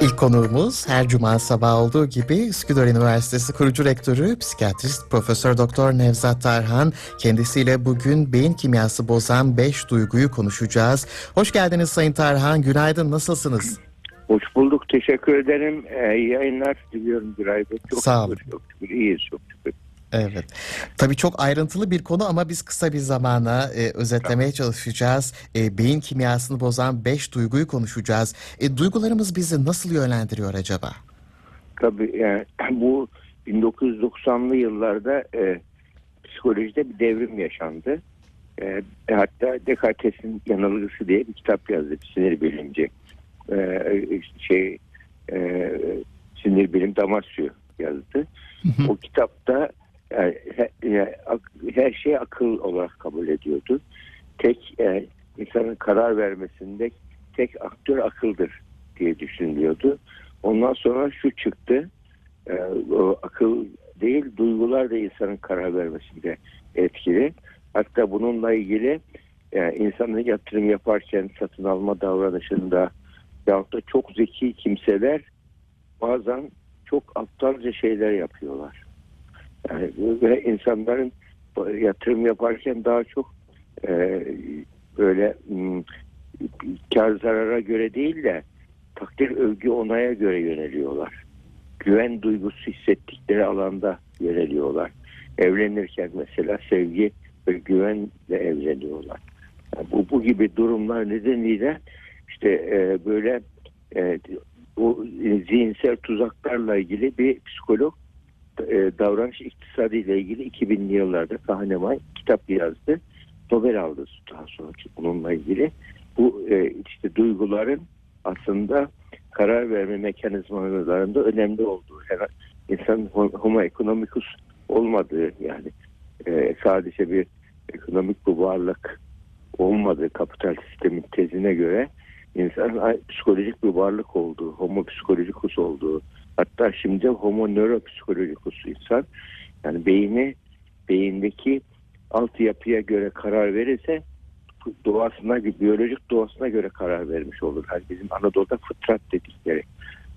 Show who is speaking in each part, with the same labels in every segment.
Speaker 1: İlk konuğumuz her cuma sabah olduğu gibi Üsküdar Üniversitesi kurucu rektörü, psikiyatrist Profesör Doktor Nevzat Tarhan. Kendisiyle bugün beyin kimyası bozan 5 duyguyu konuşacağız. Hoş geldiniz Sayın Tarhan. Günaydın. Nasılsınız?
Speaker 2: Hoş bulduk. Teşekkür ederim. Ee, yayınlar diliyorum Güray Bey. Çok
Speaker 1: Sağ olun.
Speaker 2: çok şükür. İyiyiz çok şükür.
Speaker 1: Evet. Tabii çok ayrıntılı bir konu ama biz kısa bir zamana e, özetlemeye çalışacağız. E, beyin kimyasını bozan 5 duyguyu konuşacağız. E, duygularımız bizi nasıl yönlendiriyor acaba?
Speaker 2: Tabii yani bu 1990'lı yıllarda e, psikolojide bir devrim yaşandı. E, hatta Descartes'in yanılgısı diye bir kitap yazdı. Bir sinir bilimci. E, şey e, sinir bilim Damasio yazdı. O kitapta yani ak- her şey akıl olarak kabul ediyordu. Tek e, insanın karar vermesinde tek aktör akıldır diye düşünülüyordu. Ondan sonra şu çıktı. e, o akıl değil duygular da insanın karar vermesinde etkili. Hatta bununla ilgili e, insanın yatırım yaparken satın alma davranışında yahut da çok zeki kimseler bazen çok aptalca şeyler yapıyorlar. Yani ve insanların yatırım yaparken daha çok e, böyle m, kar zarara göre değil de takdir övgü onaya göre yöneliyorlar. Güven duygusu hissettikleri alanda yöneliyorlar. Evlenirken mesela sevgi ve güvenle evleniyorlar. Yani bu, bu gibi durumlar nedeniyle işte e, böyle e, o zihinsel tuzaklarla ilgili bir psikolog e, davranış iktisadı ile ilgili 2000'li yıllarda Kahneman kitap yazdı. Nobel aldı daha sonra bununla ilgili. Bu e, işte duyguların aslında karar verme mekanizmalarında önemli olduğu. Her insan homo economicus olmadığı yani e, sadece bir ekonomik bir varlık olmadığı kapital sistemin tezine göre insan psikolojik bir varlık olduğu, homo psikolojicus olduğu, hatta şimdi homo nöropsikolojicus insan yani beyni beyindeki altyapıya göre karar verirse doğasına biyolojik doğasına göre karar vermiş olur. Hani bizim Anadolu'da fıtrat dedikleri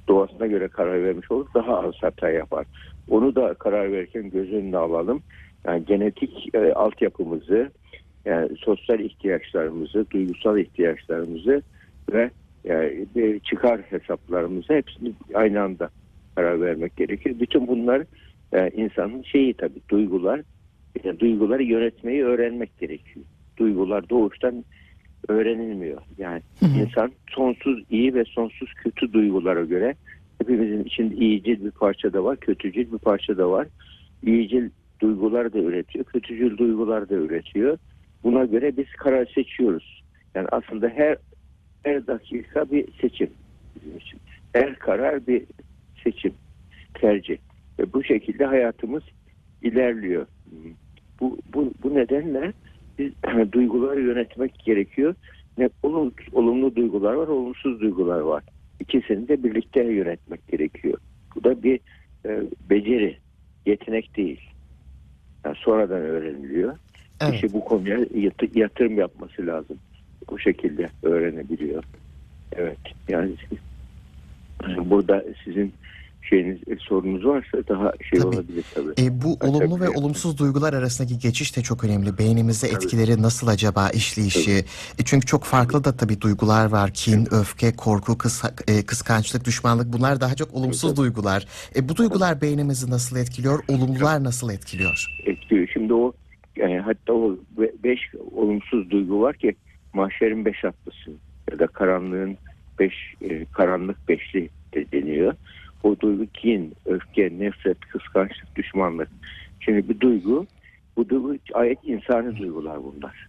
Speaker 2: doğasına göre karar vermiş olur. Daha az hata yapar. Onu da karar verirken göz önüne alalım. Yani genetik e, altyapımızı, yani sosyal ihtiyaçlarımızı, duygusal ihtiyaçlarımızı ve yani bir çıkar hesaplarımızı hepsini aynı anda karar vermek gerekir. Bütün bunlar e, insanın şeyi tabii duygular. Yani duyguları yönetmeyi öğrenmek gerekiyor. Duygular doğuştan öğrenilmiyor. Yani insan sonsuz iyi ve sonsuz kötü duygulara göre hepimizin içinde iyicil bir parça da var, kötücül bir parça da var. İyicil duygular da üretiyor, kötücül duygular da üretiyor. Buna göre biz karar seçiyoruz. Yani aslında her her dakika bir seçim bizim için. Her karar bir seçim, tercih. Ve bu şekilde hayatımız ilerliyor. Bu, bu, bu nedenle biz duyguları yönetmek gerekiyor. Ne olumlu, olumlu duygular var, olumsuz duygular var. İkisini de birlikte yönetmek gerekiyor. Bu da bir e, beceri, yetenek değil. Yani sonradan öğreniliyor.
Speaker 1: Evet.
Speaker 2: Kişi bu konuya yat- yatırım yapması lazım. Bu şekilde öğrenebiliyor. Evet. Yani burada sizin şeyiniz sorunuz varsa daha şey
Speaker 1: Tabii.
Speaker 2: olabilir tabii.
Speaker 1: E, bu
Speaker 2: Tabii,
Speaker 1: olumlu ve
Speaker 2: tabii.
Speaker 1: olumsuz duygular arasındaki geçiş de çok önemli. Beynimize
Speaker 2: Tabii.
Speaker 1: etkileri nasıl acaba işleyişi? E, çünkü çok farklı da tabii duygular var. Kin, öfke, korku, kısa- e, kıskançlık, düşmanlık bunlar daha çok olumsuz
Speaker 2: Tabii.
Speaker 1: duygular. E, bu duygular beynimizi nasıl etkiliyor? Olumlular nasıl etkiliyor?
Speaker 2: etkiliyor. Şimdi o yani hatta o be- beş olumsuz duygu var ki mahşerin beş atlısı ya da karanlığın beş e, karanlık beşli de deniyor. O duygu kin, öfke, nefret, kıskançlık, düşmanlık. Şimdi bir duygu, bu duygu ayet insani duygular bunlar.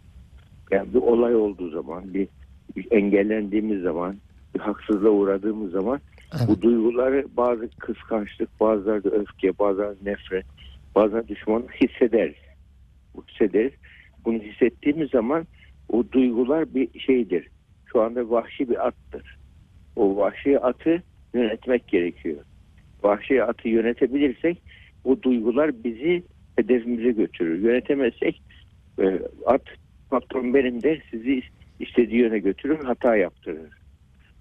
Speaker 2: Yani bir olay olduğu zaman, bir, bir engellendiğimiz zaman, bir haksızlığa uğradığımız zaman
Speaker 1: Evet.
Speaker 2: bu duyguları bazı kıskançlık, bazıları da öfke, bazıları nefret, bazen düşmanlık hissederiz. Hissederiz. Bunu hissettiğimiz zaman o duygular bir şeydir. Şu anda vahşi bir attır. O vahşi atı yönetmek gerekiyor. Vahşi atı yönetebilirsek o duygular bizi hedefimize götürür. Yönetemezsek e, at patron benim der sizi istediği yöne götürür, hata yaptırır.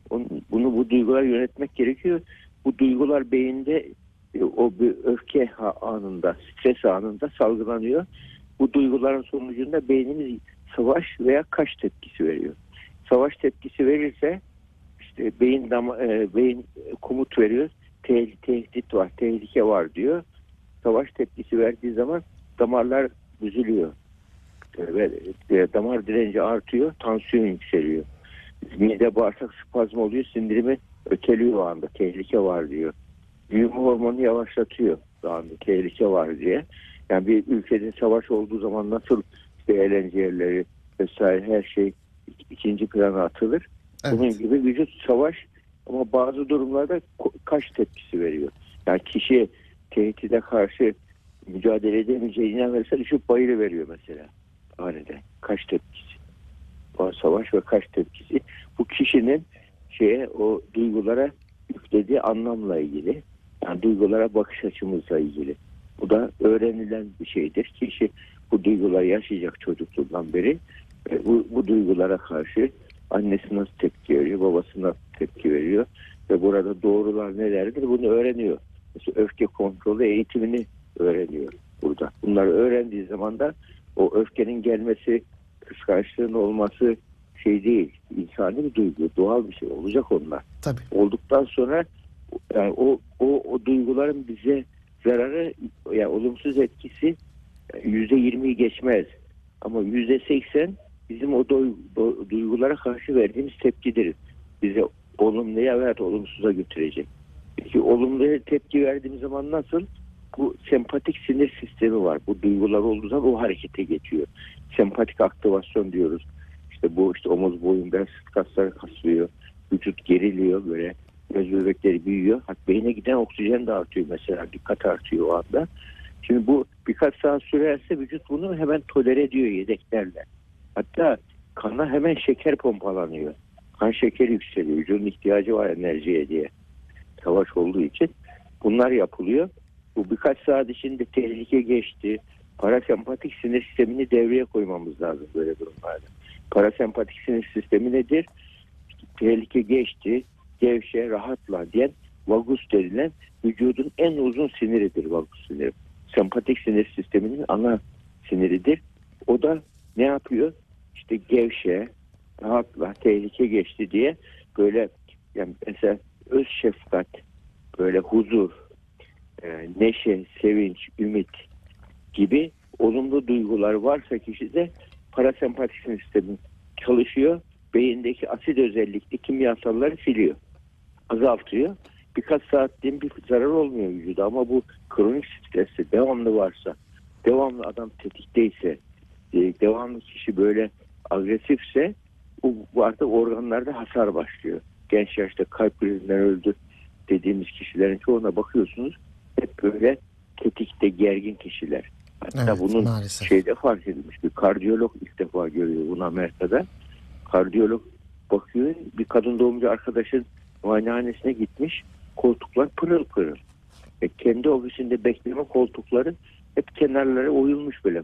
Speaker 2: Onun, bunu bu duygular yönetmek gerekiyor. Bu duygular beyinde e, o bir öfke anında, stres anında salgılanıyor. Bu duyguların sonucunda beynimiz savaş veya kaç tepkisi veriyor. Savaş tepkisi verirse işte beyin dama, e, beyin komut veriyor. Tehdit, tehdit var, tehlike var diyor. Savaş tepkisi verdiği zaman damarlar büzülüyor. Ve e, damar direnci artıyor, tansiyon yükseliyor. Mide bağırsak spazm oluyor, sindirimi öteliyor o anda. Tehlike var diyor. Büyüme hormonu yavaşlatıyor o anda. Tehlike var diye. Yani bir ülkede savaş olduğu zaman nasıl işte eğlence yerleri vesaire her şey ikinci plana atılır.
Speaker 1: Evet.
Speaker 2: Bunun gibi vücut savaş ama bazı durumlarda kaç tepkisi veriyor. Yani kişi tehdide karşı mücadele edemeyeceğine inanırsa düşüp bayılı veriyor mesela. Aniden. Kaç tepkisi. O savaş ve kaç tepkisi. Bu kişinin şeye o duygulara yüklediği anlamla ilgili. Yani duygulara bakış açımızla ilgili. Bu da öğrenilen bir şeydir. Kişi bu duyguları yaşayacak çocukluğundan beri ve bu, bu duygulara karşı annesi nasıl tepki veriyor, babası nasıl tepki veriyor ve burada doğrular nelerdir bunu öğreniyor. Mesela öfke kontrolü eğitimini öğreniyor burada. Bunları öğrendiği zaman da o öfkenin gelmesi, kıskançlığın olması şey değil. insani bir duygu, doğal bir şey olacak onlar.
Speaker 1: Tabii.
Speaker 2: Olduktan sonra yani o, o, o duyguların bize zararı, yani olumsuz etkisi yüzde yirmiyi geçmez. Ama yüzde seksen bizim o duygulara karşı verdiğimiz tepkidir. Bize olumluya veya olumsuza götürecek. Peki olumluya tepki verdiğimiz zaman nasıl? Bu sempatik sinir sistemi var. Bu duygular olduğu zaman o harekete geçiyor. Sempatik aktivasyon diyoruz. İşte bu işte omuz boyun bel sırt kasları kasılıyor. Vücut geriliyor böyle. Göz bebekleri büyüyor. Hatta beyne giden oksijen de artıyor mesela. Dikkat artıyor o anda. Şimdi bu birkaç saat sürerse vücut bunu hemen tolere ediyor yedeklerle. Hatta kana hemen şeker pompalanıyor. Kan şekeri yükseliyor. Vücudun ihtiyacı var enerjiye diye. Savaş olduğu için bunlar yapılıyor. Bu birkaç saat içinde tehlike geçti. Parasempatik sinir sistemini devreye koymamız lazım böyle durumlarda. Parasempatik sinir sistemi nedir? Tehlike geçti, gevşe, rahatla diyen vagus denilen vücudun en uzun siniridir vagus siniri. Sempatik sinir sisteminin ana siniridir. O da ne yapıyor? İşte gevşe, rahatla, tehlike geçti diye böyle yani mesela öz şefkat, böyle huzur, e, neşe, sevinç, ümit gibi olumlu duygular varsa kişide parasempatik sinir sistemi çalışıyor. Beyindeki asit özellikli kimyasalları siliyor. Azaltıyor. Birkaç saatin bir zarar olmuyor vücuda ama bu kronik stresi devamlı varsa, devamlı adam tetikteyse, e, devamlı kişi böyle agresifse bu, bu artık organlarda hasar başlıyor. Genç yaşta kalp krizinden öldü dediğimiz kişilerin çoğuna bakıyorsunuz hep böyle tetikte gergin kişiler. Hatta
Speaker 1: Evet,
Speaker 2: bunun
Speaker 1: maalesef.
Speaker 2: şeyde fark edilmiş bir kardiyolog ilk defa görüyor bunu Amerika'da. Kardiyolog bakıyor bir kadın doğumcu arkadaşın muayenehanesine gitmiş koltuklar pırıl pırıl. E, kendi ofisinde bekleme koltukları hep kenarları oyulmuş böyle.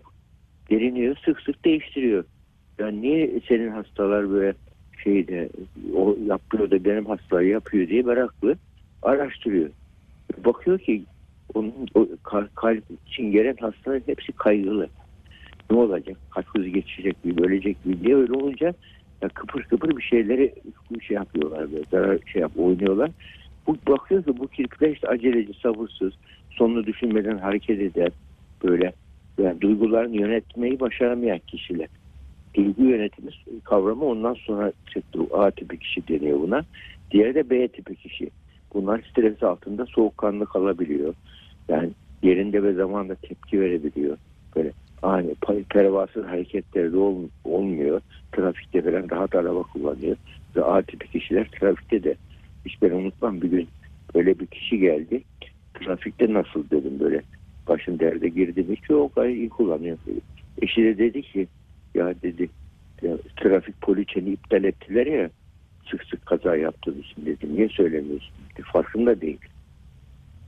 Speaker 2: Deriniyor sık sık değiştiriyor. Yani niye senin hastalar böyle şeyde o yapıyor da benim hastalar yapıyor diye meraklı araştırıyor. Bakıyor ki onun o kal- kalp için gelen hastaların hepsi kaygılı. Ne olacak? Kalp krizi geçecek mi, ölecek mi diye öyle olunca ya kıpır kıpır bir şeyleri şey yapıyorlar böyle zarar şey yap oynuyorlar. Bu bakıyor ki bu kirpikler işte aceleci, sabırsız, sonunu düşünmeden hareket eden böyle yani duygularını yönetmeyi başaramayan kişiler. Duygu yönetimi kavramı ondan sonra çıktı. A tipi kişi deniyor buna. Diğeri de B tipi kişi. Bunlar stres altında soğukkanlı kalabiliyor. Yani yerinde ve zamanda tepki verebiliyor. Böyle ani pervasız hareketleri de ol- olmuyor. Trafikte falan rahat araba kullanıyor. Ve A tipi kişiler trafikte de hiç ben unutmam bir gün böyle bir kişi geldi. Trafikte nasıl dedim böyle başın derde girdi mi çok iyi kullanıyor. Eşi de dedi ki ya dedi ya, trafik poliçeni iptal ettiler ya sık sık kaza yaptığın için dedim. Niye söylemiyorsun? Dedi, farkında değil.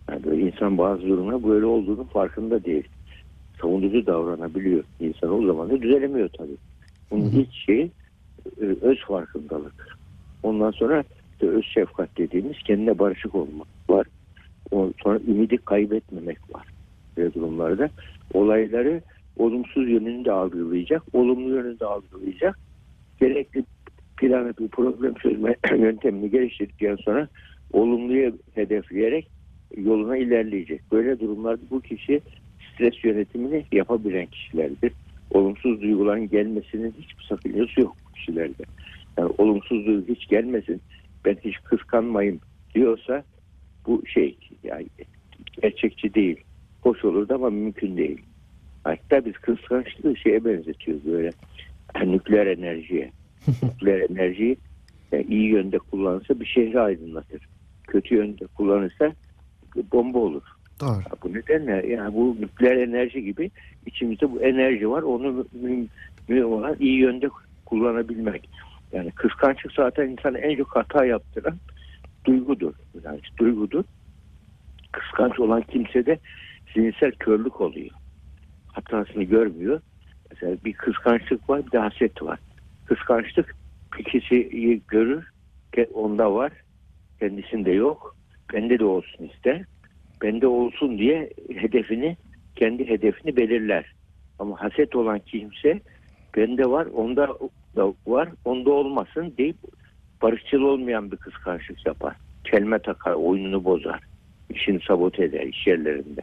Speaker 2: Yani böyle insan bazı durumda böyle olduğunu farkında değil. Savunucu davranabiliyor. İnsan o zaman da düzelemiyor tabii. Bunun ilk şeyi e, öz farkındalık. Ondan sonra işte öz şefkat dediğimiz kendine barışık olmak var. Sonra ümidi kaybetmemek var. Böyle durumlarda olayları olumsuz yönünde algılayacak, olumlu yönünde algılayacak. Gerekli planı bir problem çözme yöntemini geliştirdikten sonra olumluya hedefleyerek yoluna ilerleyecek. Böyle durumlarda bu kişi stres yönetimini yapabilen kişilerdir. Olumsuz duyguların gelmesinin hiçbir sakıncası yok bu kişilerde. Yani olumsuz duygu hiç gelmesin, ben hiç kıskanmayayım diyorsa bu şey yani gerçekçi değil. Hoş olurdu ama mümkün değil. Hatta biz kıskançlığı şeye benzetiyoruz böyle nükleer enerjiye. nükleer enerjiyi yani iyi yönde kullanırsa bir şehri aydınlatır. Kötü yönde kullanırsa bomba olur.
Speaker 1: Doğru.
Speaker 2: Bu nedenle yani bu nükleer enerji gibi içimizde bu enerji var. Onu mühim olan iyi yönde kullanabilmek. Yani kıskançlık zaten insanı en çok hata yaptıran duygudur. Yani duygudur. Kıskanç olan kimsede zihinsel körlük oluyor. Hatasını görmüyor. Mesela bir kıskançlık var bir de haset var. Kıskançlık kişiyi görür, onda var, kendisinde yok, bende de olsun ister. Bende olsun diye hedefini, kendi hedefini belirler. Ama haset olan kimse bende var, onda da var, onda olmasın deyip barışçıl olmayan bir kıskançlık yapar. Kelime takar, oyununu bozar. işini sabote eder iş yerlerinde.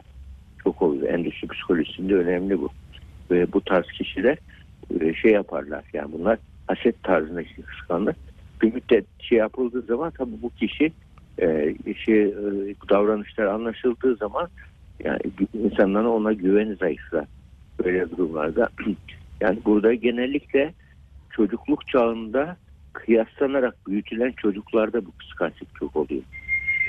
Speaker 2: Çok oluyor. Endüstri psikolojisinde önemli bu. Ve bu tarz kişiler e, şey yaparlar. Yani bunlar haset tarzında kıskanır. Bir müddet şey yapıldığı zaman tabii bu kişi e, şey, e, davranışlar anlaşıldığı zaman yani insanların ona güveni zayıflar. Böyle durumlarda. yani burada genellikle çocukluk çağında kıyaslanarak büyütülen çocuklarda bu kıskançlık çok oluyor.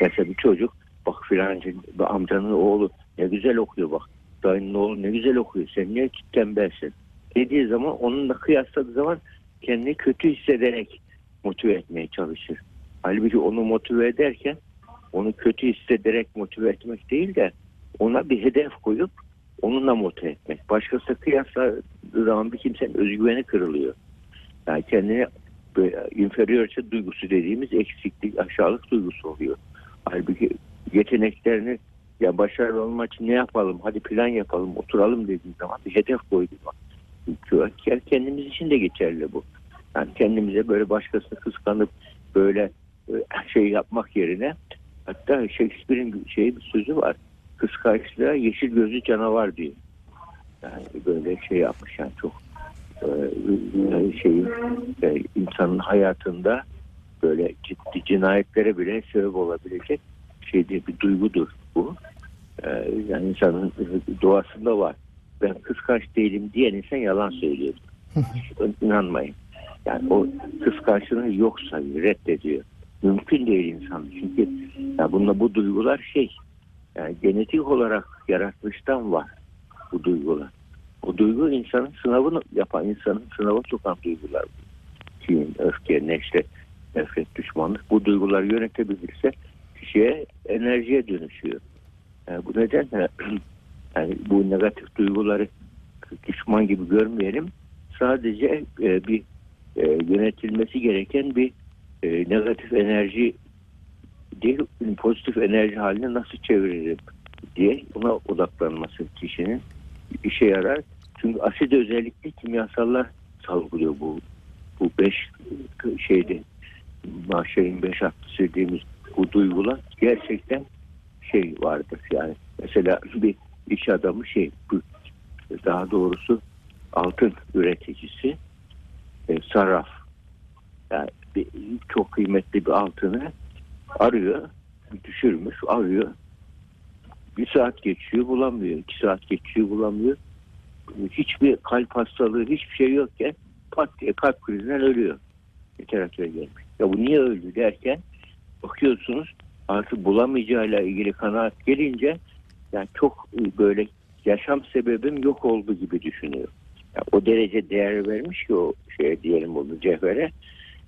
Speaker 2: Mesela bir çocuk bak filancı amcanın oğlu ne güzel okuyor bak. Dayının oğlu ne güzel okuyor. Sen niye tembelsin? Dediği zaman onunla kıyasladığı zaman kendini kötü hissederek motive etmeye çalışır. Halbuki onu motive ederken onu kötü hissederek motive etmek değil de ona bir hedef koyup onunla motive etmek. Başkası kıyasladığı zaman bir kimsenin özgüveni kırılıyor. Yani kendine inferiorite duygusu dediğimiz eksiklik, aşağılık duygusu oluyor. Halbuki yeteneklerini ya başarılı olmak için ne yapalım, hadi plan yapalım, oturalım dediğim zaman bir hedef koydum. Kendimiz için de geçerli bu. Yani kendimize böyle başkasını kıskanıp böyle e, şey yapmak yerine hatta Shakespeare'in şey bir sözü var. Kıskançlığa yeşil gözlü canavar diyor. Yani böyle şey yapmış yani çok e, şey e, insanın hayatında böyle ciddi cinayetlere bile sebep olabilecek şeyde bir duygudur bu. Yani insanın doğasında var. Ben kıskanç değilim diyen insan yalan söylüyor. İnanmayın. Yani o kıskançlığını yok sayıyor, reddediyor. Mümkün değil insan. Çünkü ya bununla bu duygular şey yani genetik olarak yaratmıştan var bu duygular. O duygu insanın sınavını yapan, insanın sınavı sokan duygular. Kin, öfke, neşre, nefret, düşmanlık. Bu duygular yönetebilirse kişiye enerjiye dönüşüyor. Yani bu nedenle yani bu negatif duyguları düşman gibi görmeyelim. Sadece e, bir e, yönetilmesi gereken bir e, negatif enerji değil pozitif enerji haline nasıl çeviririm diye buna odaklanması kişinin işe yarar. Çünkü asit özellikle kimyasallar salgılıyor bu bu beş şeyde mahşerin beş aklı dediğimiz bu duygular gerçekten şey vardır yani. Mesela bir iş adamı şey daha doğrusu altın üreticisi e, sarraf. Yani bir, çok kıymetli bir altını arıyor düşürmüş arıyor. Bir saat geçiyor bulamıyor. İki saat geçiyor bulamıyor. Hiçbir kalp hastalığı hiçbir şey yokken pat diye kalp krizinden ölüyor. Literatüre gelmiş. Ya bu niye öldü derken bakıyorsunuz artık bulamayacağıyla ilgili kanaat gelince yani çok böyle yaşam sebebim yok oldu gibi düşünüyor. Yani o derece değer vermiş ki o şeye diyelim bunu cevhere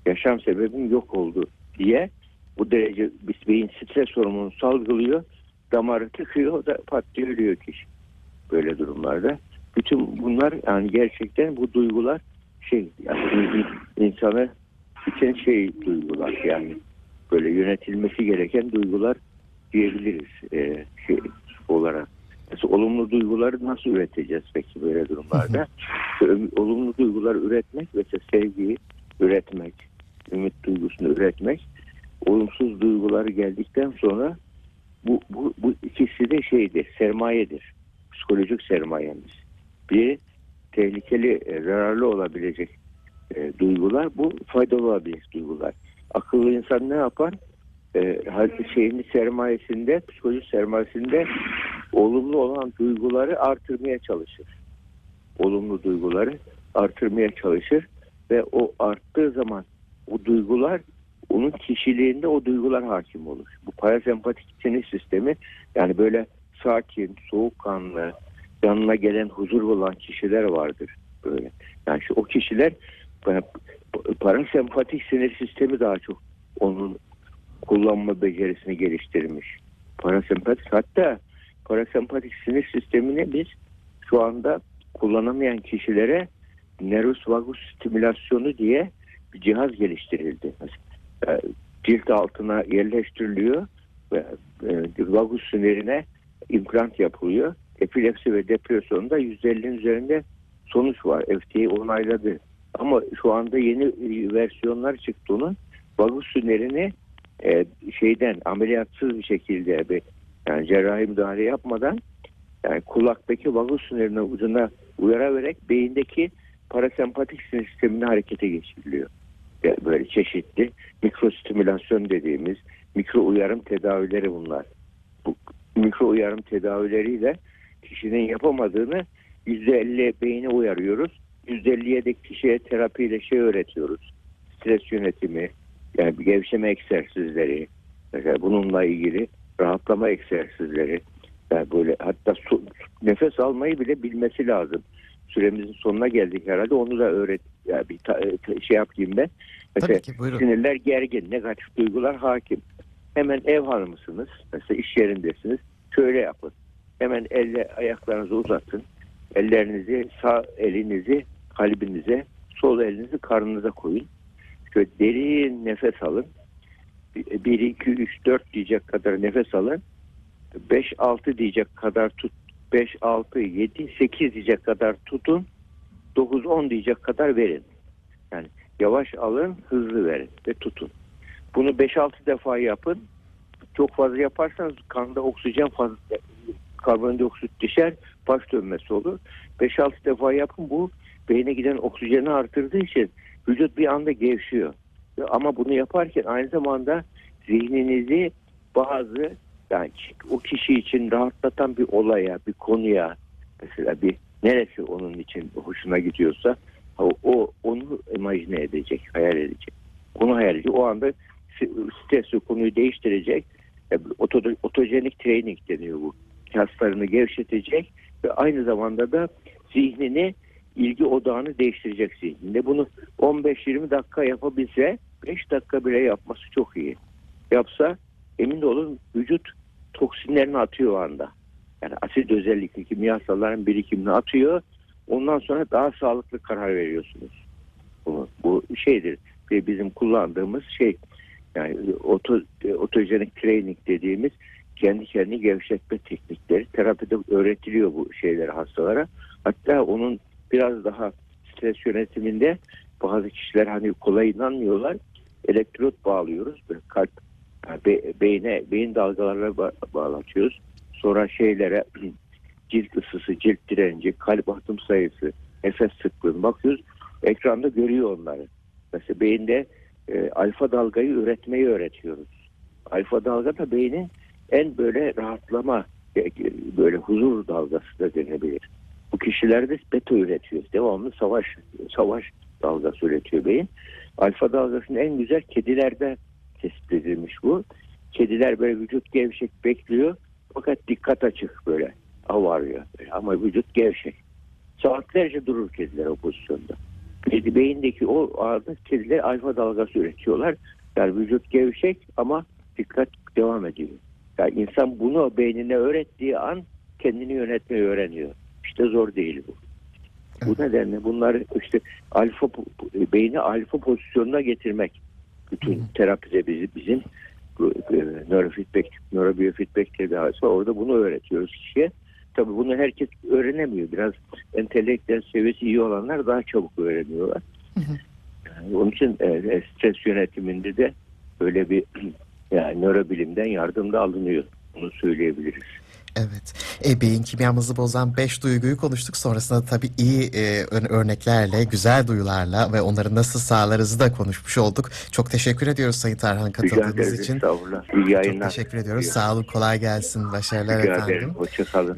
Speaker 2: yaşam sebebim yok oldu diye bu derece beyin stres hormonunu salgılıyor damarı tıkıyor o da pat diye ölüyor kişi böyle durumlarda. Bütün bunlar yani gerçekten bu duygular şey yani insanı için şey duygular yani böyle yönetilmesi gereken duygular diyebiliriz e, şey olarak. Mesela olumlu duyguları nasıl üreteceğiz peki böyle durumlarda? olumlu duygular üretmek mesela sevgiyi üretmek, ümit duygusunu üretmek, olumsuz duyguları geldikten sonra bu, bu, bu ikisi de şeydir, sermayedir. Psikolojik sermayemiz. Bir tehlikeli, e, zararlı olabilecek e, duygular, bu faydalı olabilecek duygular. Akıllı insan ne yapar? E, şeyini sermayesinde, psikolojik sermayesinde olumlu olan duyguları artırmaya çalışır. Olumlu duyguları artırmaya çalışır ve o arttığı zaman o duygular onun kişiliğinde o duygular hakim olur. Bu parasempatik sinir sistemi yani böyle sakin, soğukkanlı, yanına gelen huzur bulan kişiler vardır böyle. Yani şu o kişiler parasempatik sinir sistemi daha çok onun kullanma becerisini geliştirmiş. Parasempatik hatta parasempatik sinir sistemini biz şu anda kullanamayan kişilere nervus vagus stimülasyonu diye bir cihaz geliştirildi. Mesela, cilt altına yerleştiriliyor ve e, vagus sinirine implant yapılıyor. Epilepsi ve depresyonda %50'nin üzerinde sonuç var. FDA onayladı. Ama şu anda yeni versiyonlar çıktı onun. Vagus sünnerini e, şeyden ameliyatsız bir şekilde bir yani cerrahi müdahale yapmadan yani kulaktaki vagus sünnerinin ucuna uyaraverek beyindeki parasempatik sinir sistemini harekete geçiriliyor. Yani böyle çeşitli mikrostimülasyon dediğimiz mikro uyarım tedavileri bunlar. Bu mikro uyarım tedavileriyle kişinin yapamadığını %50 beyni uyarıyoruz. %50'ye de kişiye terapiyle şey öğretiyoruz. Stres yönetimi, yani gevşeme egzersizleri, mesela bununla ilgili rahatlama egzersizleri, yani böyle hatta su, nefes almayı bile bilmesi lazım. Süremizin sonuna geldik herhalde. Onu da öğret, yani bir ta, şey yapayım ben. Mesela
Speaker 1: Tabii ki, buyurun.
Speaker 2: sinirler gergin, negatif duygular hakim. Hemen ev hanımısınız, mesela iş yerindesiniz. Şöyle yapın. Hemen elle ayaklarınızı uzatın. Ellerinizi sağ elinizi kalbinize, sol elinizi karnınıza koyun. Şöyle derin nefes alın. 1, 2, 3, 4 diyecek kadar nefes alın. 5, 6 diyecek kadar tut. 5, 6, 7, 8 diyecek kadar tutun. 9, 10 diyecek kadar verin. Yani yavaş alın, hızlı verin ve tutun. Bunu 5-6 defa yapın. Çok fazla yaparsanız kanda oksijen fazla karbondioksit düşer, baş dönmesi olur. 5-6 defa yapın bu beyne giden oksijeni artırdığı için vücut bir anda gevşiyor. Ama bunu yaparken aynı zamanda zihninizi bazı yani o kişi için rahatlatan bir olaya, bir konuya mesela bir neresi onun için hoşuna gidiyorsa o, onu imajine edecek, hayal edecek. Onu hayal edecek. O anda stresli konuyu değiştirecek. Oto, otojenik training deniyor bu. Kaslarını gevşetecek ve aynı zamanda da zihnini ilgi odağını değiştirecek zihninde. Bunu 15-20 dakika yapabilse 5 dakika bile yapması çok iyi. Yapsa emin olun vücut toksinlerini atıyor o anda. Yani asit özellikle kimyasalların birikimini atıyor. Ondan sonra daha sağlıklı karar veriyorsunuz. Bu, bu şeydir. Bizim kullandığımız şey yani oto, otojenik training dediğimiz kendi kendini gevşetme teknikleri terapide öğretiliyor bu şeyler hastalara. Hatta onun biraz daha stres yönetiminde bazı kişiler hani kolay inanmıyorlar. Elektrot bağlıyoruz. Kalp be, beyne beyin dalgalarına ba- bağlatıyoruz. Sonra şeylere cilt ısısı, cilt direnci, kalp atım sayısı, nefes sıklığına bakıyoruz. Ekranda görüyor onları. Mesela beyinde e, alfa dalgayı üretmeyi öğretiyoruz. Alfa dalga da beynin en böyle rahatlama, e, böyle huzur dalgası da denebilir. Bu kişilerde beta üretiyor. Devamlı savaş savaş dalgası üretiyor beyin. Alfa dalgasının en güzel kedilerde tespit edilmiş bu. Kediler böyle vücut gevşek bekliyor. Fakat dikkat açık böyle. Av arıyor. Böyle. Ama vücut gevşek. Saatlerce durur kediler o pozisyonda. Kedi beyindeki o arada kediler alfa dalgası üretiyorlar. Yani vücut gevşek ama dikkat devam ediyor. Yani insan bunu beynine öğrettiği an kendini yönetmeyi öğreniyor. İşte zor değil bu. Bu nedenle bunlar işte alfa po- beyni alfa pozisyonuna getirmek bütün terapide bizi, bizim bu, e, nörofeedback, nörobiyofeedback tedavisi orada bunu öğretiyoruz kişiye. Tabii bunu herkes öğrenemiyor. Biraz entelektüel seviyesi iyi olanlar daha çabuk öğreniyorlar. Yani onun için e, stres yönetiminde de böyle bir yani nörobilimden yardım da alınıyor. Bunu söyleyebiliriz.
Speaker 1: Evet. E, beyin kimyamızı bozan beş duyguyu konuştuk. Sonrasında tabii iyi e, ör- örneklerle, güzel duyularla ve onları nasıl sağlarızı da konuşmuş olduk. Çok teşekkür ediyoruz Sayın Tarhan katıldığınız için.
Speaker 2: Estağfurullah. İyi
Speaker 1: Çok teşekkür ediyoruz. Sağ olun, kolay gelsin. Başarılar
Speaker 2: Rica
Speaker 1: efendim.
Speaker 2: ederim. Hoşçakalın.